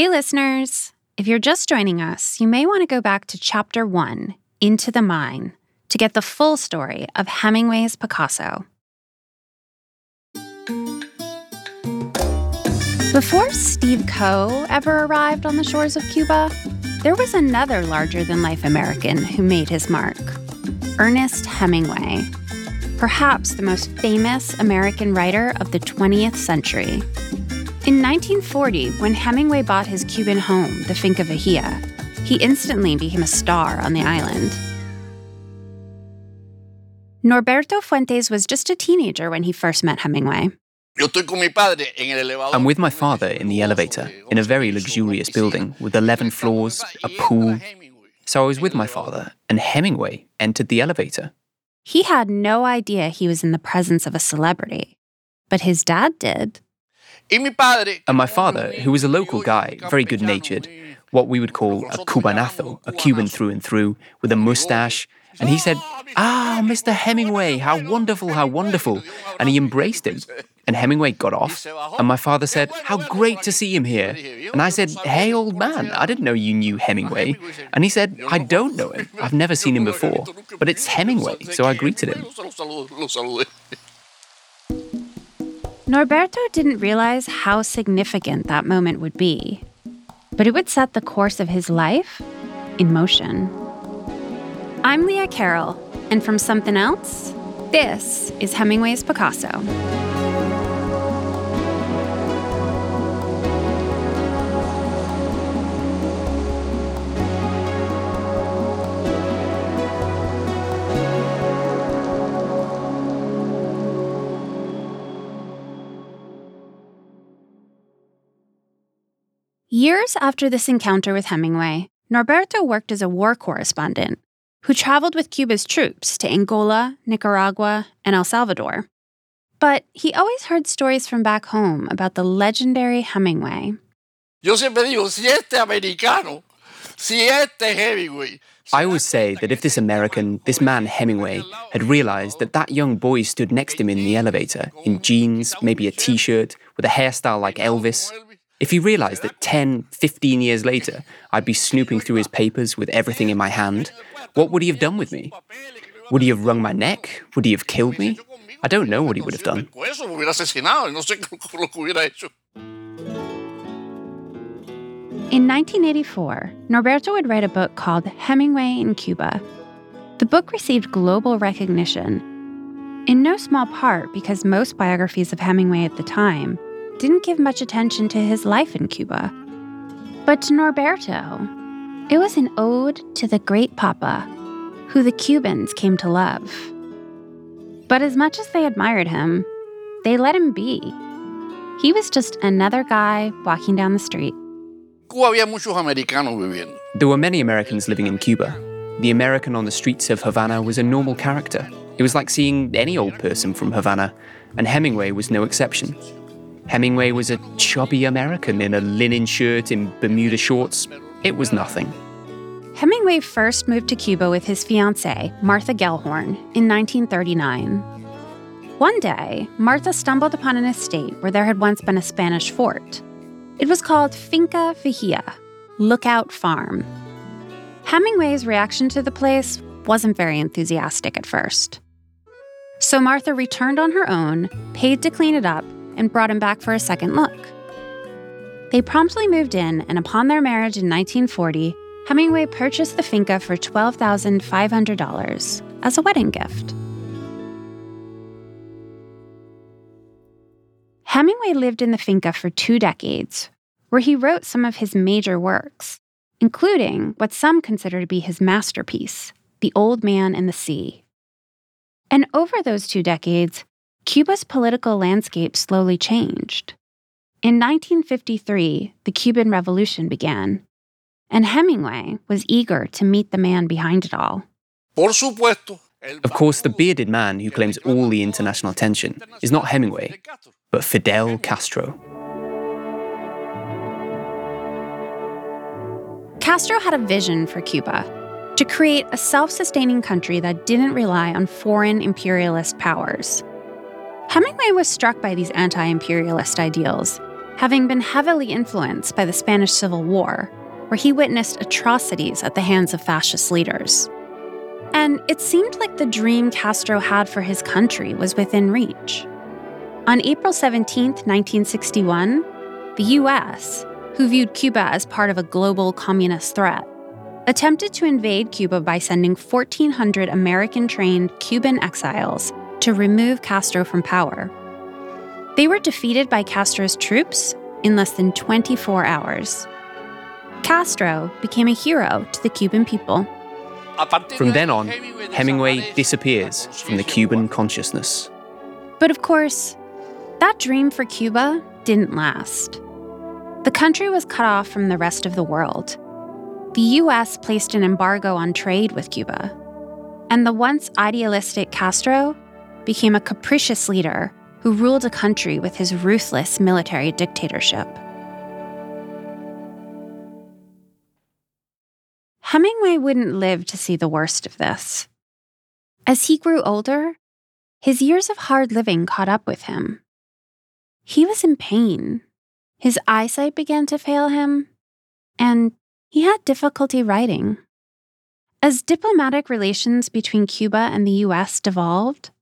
Hey, listeners. If you're just joining us, you may want to go back to Chapter 1, Into the Mine, to get the full story of Hemingway's Picasso. Before Steve Coe ever arrived on the shores of Cuba, there was another larger than life American who made his mark Ernest Hemingway, perhaps the most famous American writer of the 20th century. In 1940, when Hemingway bought his Cuban home, the Finca Vigia, he instantly became a star on the island. Norberto Fuentes was just a teenager when he first met Hemingway. I'm with my father in the elevator, in a very luxurious building with 11 floors, a pool. So I was with my father, and Hemingway entered the elevator. He had no idea he was in the presence of a celebrity, but his dad did. And my father, who was a local guy, very good natured, what we would call a cubanazo, a Cuban through and through, with a mustache. And he said, Ah, Mr. Hemingway, how wonderful, how wonderful. And he embraced him. And Hemingway got off. And my father said, How great to see him here. And I said, Hey, old man, I didn't know you knew Hemingway. And he said, I don't know him. I've never seen him before. But it's Hemingway. So I greeted him. Norberto didn't realize how significant that moment would be, but it would set the course of his life in motion. I'm Leah Carroll, and from Somethin' Else, this is Hemingway's Picasso. Years after this encounter with Hemingway, Norberto worked as a war correspondent who traveled with Cuba's troops to Angola, Nicaragua, and El Salvador. But he always heard stories from back home about the legendary Hemingway. Yo siempre digo, si este americano, si este Hemingway. I always say that if this American, this man Hemingway, had realized that that young boy stood next to him in the elevator, in jeans, maybe a t shirt, with a hairstyle like Elvis, if he realized that 10, 15 years later, I'd be snooping through his papers with everything in my hand, what would he have done with me? Would he have wrung my neck? Would he have killed me? I don't know what he would have done. In 1984, Norberto would write a book called Hemingway in Cuba. The book received global recognition, in no small part because most biographies of Hemingway at the time didn't give much attention to his life in Cuba. But to Norberto, it was an ode to the great Papa, who the Cubans came to love. But as much as they admired him, they let him be. He was just another guy walking down the street. There were many Americans living in Cuba. The American on the streets of Havana was a normal character. It was like seeing any old person from Havana, and Hemingway was no exception. Hemingway was a chubby American in a linen shirt and Bermuda shorts. It was nothing. Hemingway first moved to Cuba with his fiancée, Martha Gellhorn, in 1939. One day, Martha stumbled upon an estate where there had once been a Spanish fort. It was called Finca Vigia, Lookout Farm. Hemingway's reaction to the place wasn't very enthusiastic at first. So Martha returned on her own, paid to clean it up, and brought him back for a second look. They promptly moved in, and upon their marriage in 1940, Hemingway purchased the finca for $12,500 as a wedding gift. Hemingway lived in the finca for two decades, where he wrote some of his major works, including what some consider to be his masterpiece, The Old Man and the Sea. And over those two decades, Cuba's political landscape slowly changed. In 1953, the Cuban Revolution began, and Hemingway was eager to meet the man behind it all. Of course, the bearded man who claims all the international attention is not Hemingway, but Fidel Castro. Castro had a vision for Cuba to create a self sustaining country that didn't rely on foreign imperialist powers. Hemingway was struck by these anti imperialist ideals having been heavily influenced by the Spanish Civil War, where he witnessed atrocities at the hands of fascist leaders. And it seemed like the dream Castro had for his country was within reach. On April 17, 1961, the US, who viewed Cuba as part of a global communist threat, attempted to invade Cuba by sending 1,400 American trained Cuban exiles to remove Castro from power. They were defeated by Castro's troops in less than 24 hours. Castro became a hero to the Cuban people. From then on, Hemingway disappears from the Cuban consciousness. But of course, that dream for Cuba didn't last. The country was cut off from the rest of the world. The US placed an embargo on trade with Cuba. And the once idealistic Castro became a capricious leader who ruled a country with his ruthless military dictatorship. Hemingway wouldn't live to see the worst of this. As he grew older, his years of hard living caught up with him. He was in pain. His eyesight began to fail him, and he had difficulty writing. As diplomatic relations between Cuba and the US devolved,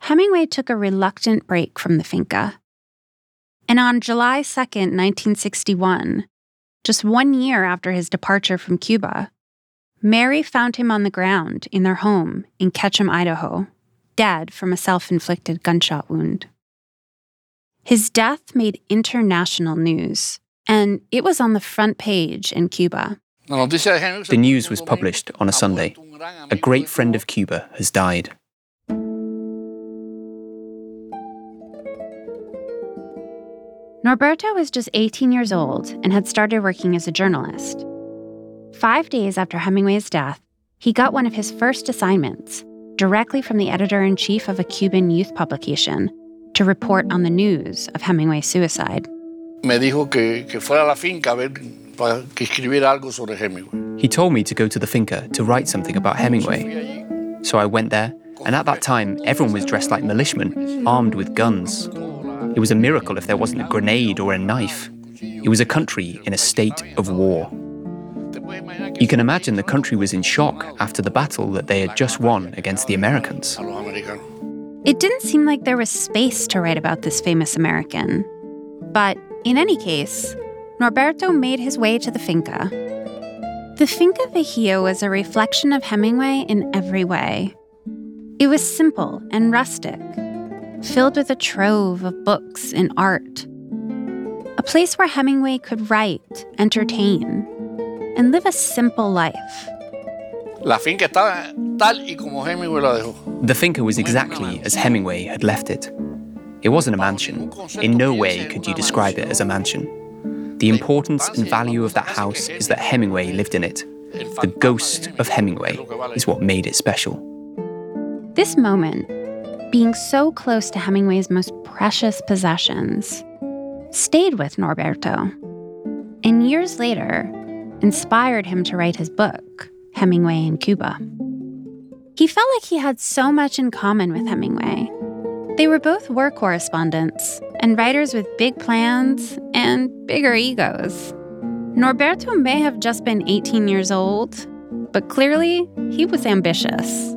Hemingway took a reluctant break from the finca. And on July 2, 1961, just one year after his departure from Cuba, Mary found him on the ground in their home in Ketchum, Idaho, dead from a self inflicted gunshot wound. His death made international news, and it was on the front page in Cuba. The news was published on a Sunday. A great friend of Cuba has died. Norberto was just 18 years old and had started working as a journalist. Five days after Hemingway's death, he got one of his first assignments, directly from the editor in chief of a Cuban youth publication, to report on the news of Hemingway's suicide. Me dijo que, que fuera a la finca a ver, para que escribiera algo sobre Hemingway. He told me to go to the finca to write something about Hemingway. So I went there, and at that time, everyone was dressed like militiamen, armed with guns. It was a miracle if there wasn't a grenade or a knife. It was a country in a state of war. You can imagine the country was in shock after the battle that they had just won against the Americans. It didn't seem like there was space to write about this famous American. But in any case, Norberto made his way to the finca. The Finca Vigia was a reflection of Hemingway in every way. It was simple and rustic, filled with a trove of books and art. A place where Hemingway could write, entertain, and live a simple life. La finca estaba tal y como Hemingway la dejó. The finca was exactly as Hemingway had left it. It wasn't a mansion. In no way could you describe it as a mansion. The importance and value of that house is that Hemingway lived in it. The ghost of Hemingway is what made it special. This moment, being so close to Hemingway's most precious possessions, stayed with Norberto. And years later, inspired him to write his book, Hemingway in Cuba. He felt like he had so much in common with Hemingway. They were both war correspondents and writers with big plans and bigger egos. Norberto may have just been 18 years old, but clearly he was ambitious.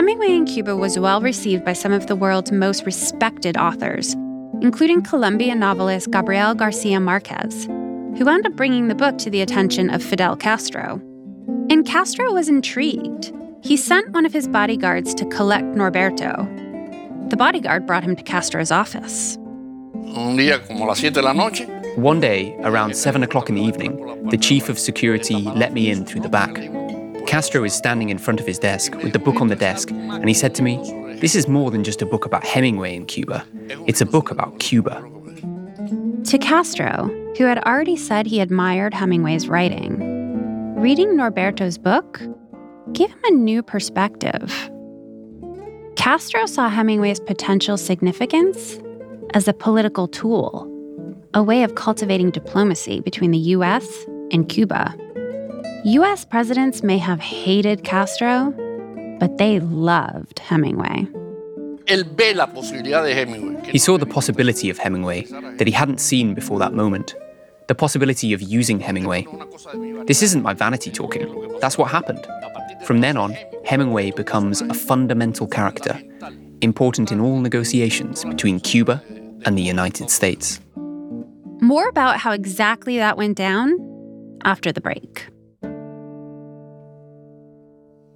Hemingway in Cuba was well received by some of the world's most respected authors, including Colombian novelist Gabriel Garcia Marquez, who wound up bringing the book to the attention of Fidel Castro. And Castro was intrigued. He sent one of his bodyguards to collect Norberto. The bodyguard brought him to Castro's office. Un día como las siete de la noche. One day, around 7 o'clock in the evening, the chief of security let me in through the back. Castro is standing in front of his desk with the book on the desk, and he said to me, This is more than just a book about Hemingway in Cuba. It's a book about Cuba. To Castro, who had already said he admired Hemingway's writing, reading Norberto's book gave him a new perspective. Castro saw Hemingway's potential significance as a political tool, a way of cultivating diplomacy between the US and Cuba. US presidents may have hated Castro, but they loved Hemingway. él ve la posibilidad de Hemingway. He saw the possibility of Hemingway that he hadn't seen before that moment. The possibility of using Hemingway. This isn't my vanity talking. That's what happened. From then on, Hemingway becomes a fundamental character, important in all negotiations between Cuba and the United States. More about how exactly that went down after the break.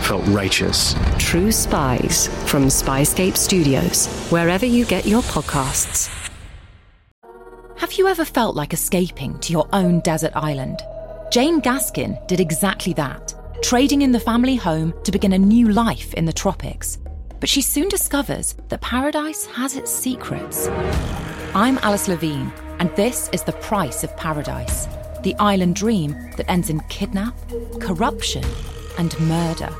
felt righteous. True Spies from Spyscape Studios, wherever you get your podcasts. Have you ever felt like escaping to your own desert island? Jane Gaskin did exactly that, trading in the family home to begin a new life in the tropics. But she soon discovers that paradise has its secrets. I'm Alice Levine, and this is The Price of Paradise the island dream that ends in kidnap, corruption, and murder.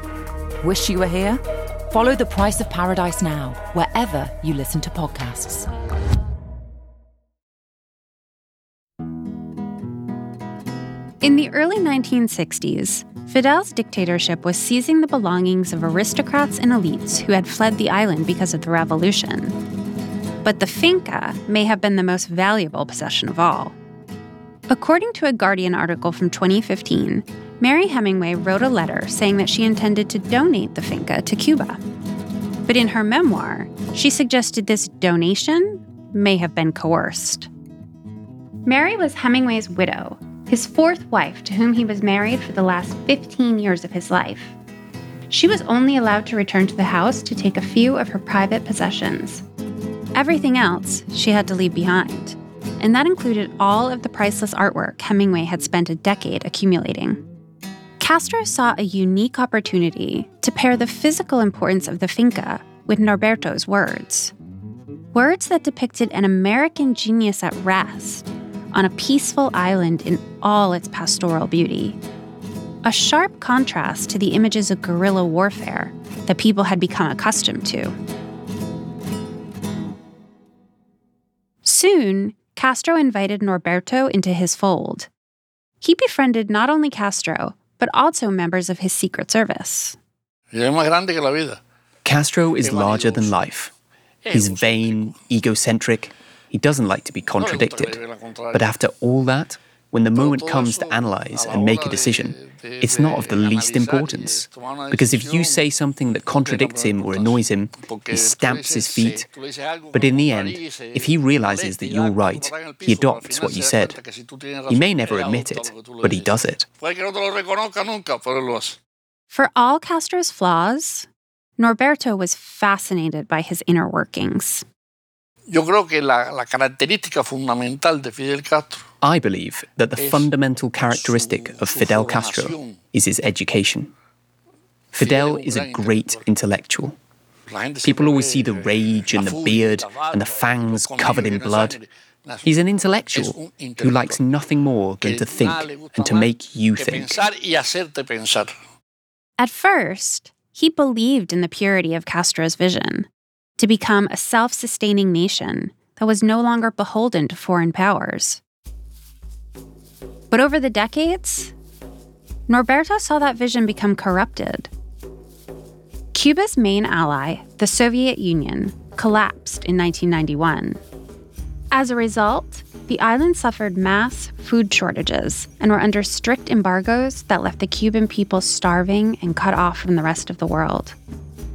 Wish you were here? Follow The Price of Paradise now, wherever you listen to podcasts. In the early 1960s, Fidel's dictatorship was seizing the belongings of aristocrats and elites who had fled the island because of the revolution. But the finca may have been the most valuable possession of all. According to a Guardian article from 2015, Mary Hemingway wrote a letter saying that she intended to donate the finca to Cuba. But in her memoir, she suggested this donation may have been coerced. Mary was Hemingway's widow his fourth wife, to whom he was married for the last 15 years of his life. She was only allowed to return to the house to take a few of her private possessions. Everything else she had to leave behind, and that included all of the priceless artwork Hemingway had spent a decade accumulating. Castro saw a unique opportunity to pair the physical importance of the finca with Norberto's words. Words that depicted an American genius at rest on a peaceful island in all its pastoral beauty. A sharp contrast to the images of guerrilla warfare that people had become accustomed to. Soon, Castro invited Norberto into his fold. He befriended not only Castro, but also members of his Secret Service. Castro is larger than life. He's vain, egocentric, he doesn't like to be contradicted. But after all that, when the moment comes to analyze and make a decision, it's not of the least importance. Because if you say something that contradicts him or annoys him, he stamps his feet. But in the end, if he realizes that you're right, he adopts what you said. He may never admit it, but he does it. For all Castro's flaws, Norberto was fascinated by his inner workings. Yo creo que la, la característica fundamental de Fidel Castro I believe that the fundamental characteristic of Fidel Castro is his education. Fidel is a great intellectual. People always see the rage and the beard and the fangs covered in blood. He's an intellectual who likes nothing more than to think and to make you think. At first, he believed in the purity of Castro's vision to become a self sustaining nation that was no longer beholden to foreign powers. But over the decades, Norberto saw that vision become corrupted. Cuba's main ally, the Soviet Union, collapsed in 1991. As a result, the island suffered mass food shortages and were under strict embargoes that left the Cuban people starving and cut off from the rest of the world.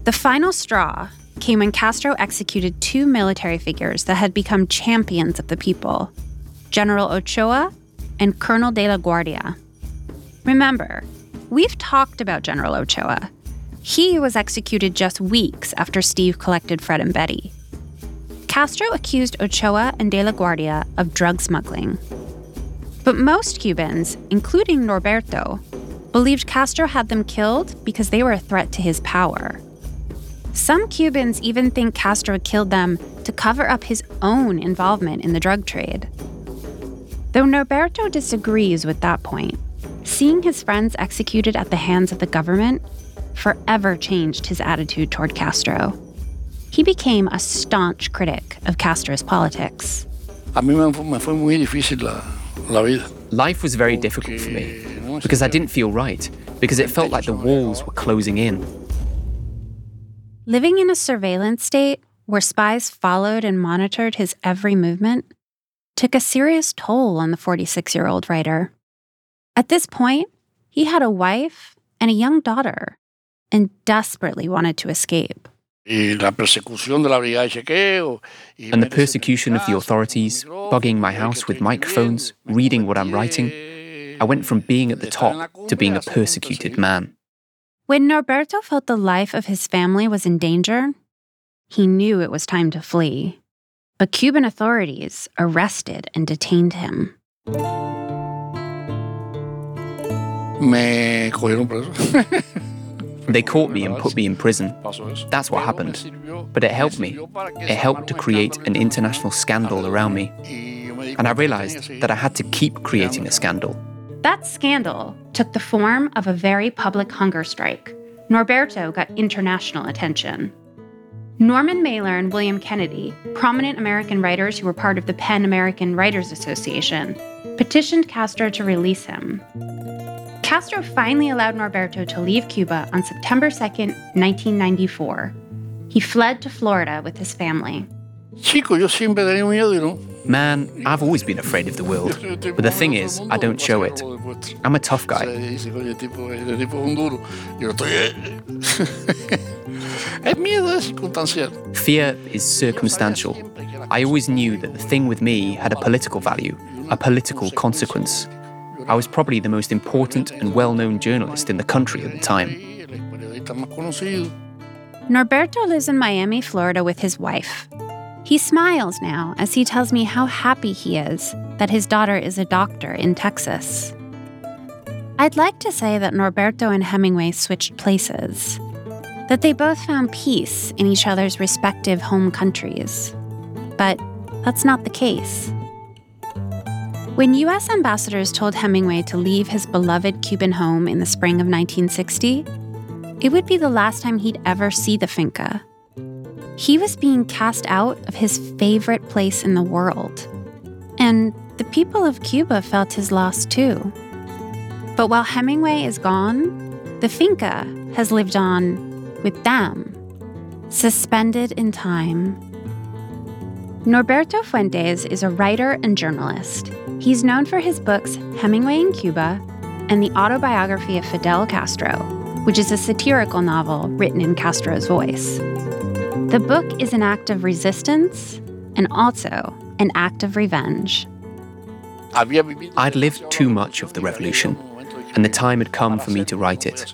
The final straw came when Castro executed two military figures that had become champions of the people General Ochoa and Colonel de la Guardia. Remember, we've talked about General Ochoa. He was executed just weeks after Steve collected Fred and Betty. Castro accused Ochoa and de la Guardia of drug smuggling. But most Cubans, including Norberto, believed Castro had them killed because they were a threat to his power. Some Cubans even think Castro killed them to cover up his own involvement in the drug trade. Though Norberto disagrees with that point, seeing his friends executed at the hands of the government forever changed his attitude toward Castro. He became a staunch critic of Castro's politics. Life was very difficult for me because I didn't feel right, because it felt like the walls were closing in. Living in a surveillance state where spies followed and monitored his every movement took a serious toll on the 46 year old writer. At this point, he had a wife and a young daughter and desperately wanted to escape. And the persecution of the authorities, bugging my house with microphones, reading what I'm writing, I went from being at the top to being a persecuted man. When Norberto felt the life of his family was in danger, he knew it was time to flee. But Cuban authorities arrested and detained him. Me cogieron preso. They caught me and put me in prison. That's what happened. But it helped me. It helped to create an international scandal around me. And I realized that I had to keep creating a scandal. That scandal took the form of a very public hunger strike. Norberto got international attention. Norman Mailer and William Kennedy, prominent American writers who were part of the PEN American Writers Association, petitioned Castro to release him. Castro finally allowed Norberto to leave Cuba on September 2, 1994. He fled to Florida with his family. Man, I've always been afraid of the world. But the thing is, I don't show it. I'm a tough guy. Fear is circumstantial. I always knew that the thing with me had a political value, a political consequence. I was probably the most important and well known journalist in the country at the time. Norberto lives in Miami, Florida with his wife. He smiles now as he tells me how happy he is that his daughter is a doctor in Texas. I'd like to say that Norberto and Hemingway switched places, that they both found peace in each other's respective home countries. But that's not the case. When U.S. ambassadors told Hemingway to leave his beloved Cuban home in the spring of 1960, it would be the last time he'd ever see the finca. He was being cast out of his favorite place in the world. And the people of Cuba felt his loss too. But while Hemingway is gone, the finca has lived on with them, suspended in time. Norberto Fuentes is a writer and journalist. He's known for his books Hemingway in Cuba and the autobiography of Fidel Castro, which is a satirical novel written in Castro's voice. The book is an act of resistance and also an act of revenge. I'd lived too much of the revolution, and the time had come for me to write it.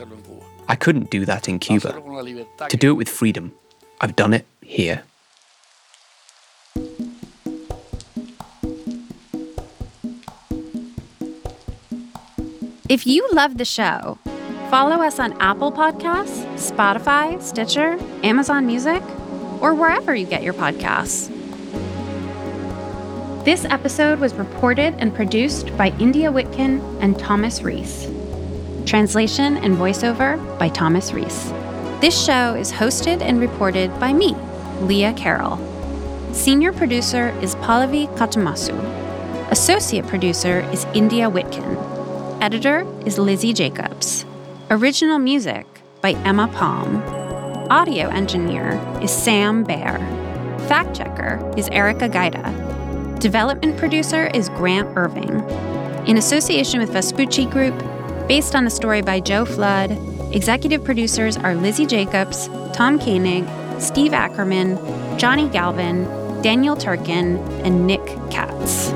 I couldn't do that in Cuba. To do it with freedom, I've done it here. If you love the show, follow us on Apple Podcasts, Spotify, Stitcher, Amazon Music, or wherever you get your podcasts. This episode was reported and produced by India Whitkin and Thomas Reese. Translation and voiceover by Thomas Reese. This show is hosted and reported by me, Leah Carroll. Senior producer is Pallavi Katamasu. Associate producer is India Whitkin. Editor is Lizzie Jacobs. Original music by Emma Palm. Audio engineer is Sam Baer. Fact checker is Erica Gaida. Development producer is Grant Irving. In association with Vespucci Group, based on a story by Joe Flood, executive producers are Lizzie Jacobs, Tom Koenig, Steve Ackerman, Johnny Galvin, Daniel Turkin, and Nick Katz.